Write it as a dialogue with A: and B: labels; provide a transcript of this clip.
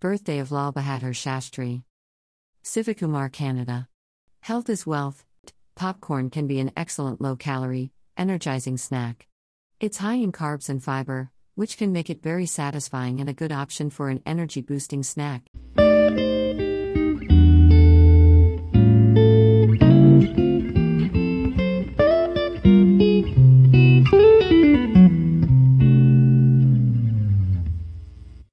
A: Birthday of Lal Bahadur Shastri. Sivakumar, Canada. Health is wealth. Popcorn can be an excellent low calorie, energizing snack. It's high in carbs and fiber, which can make it very satisfying and a good option for an energy boosting snack.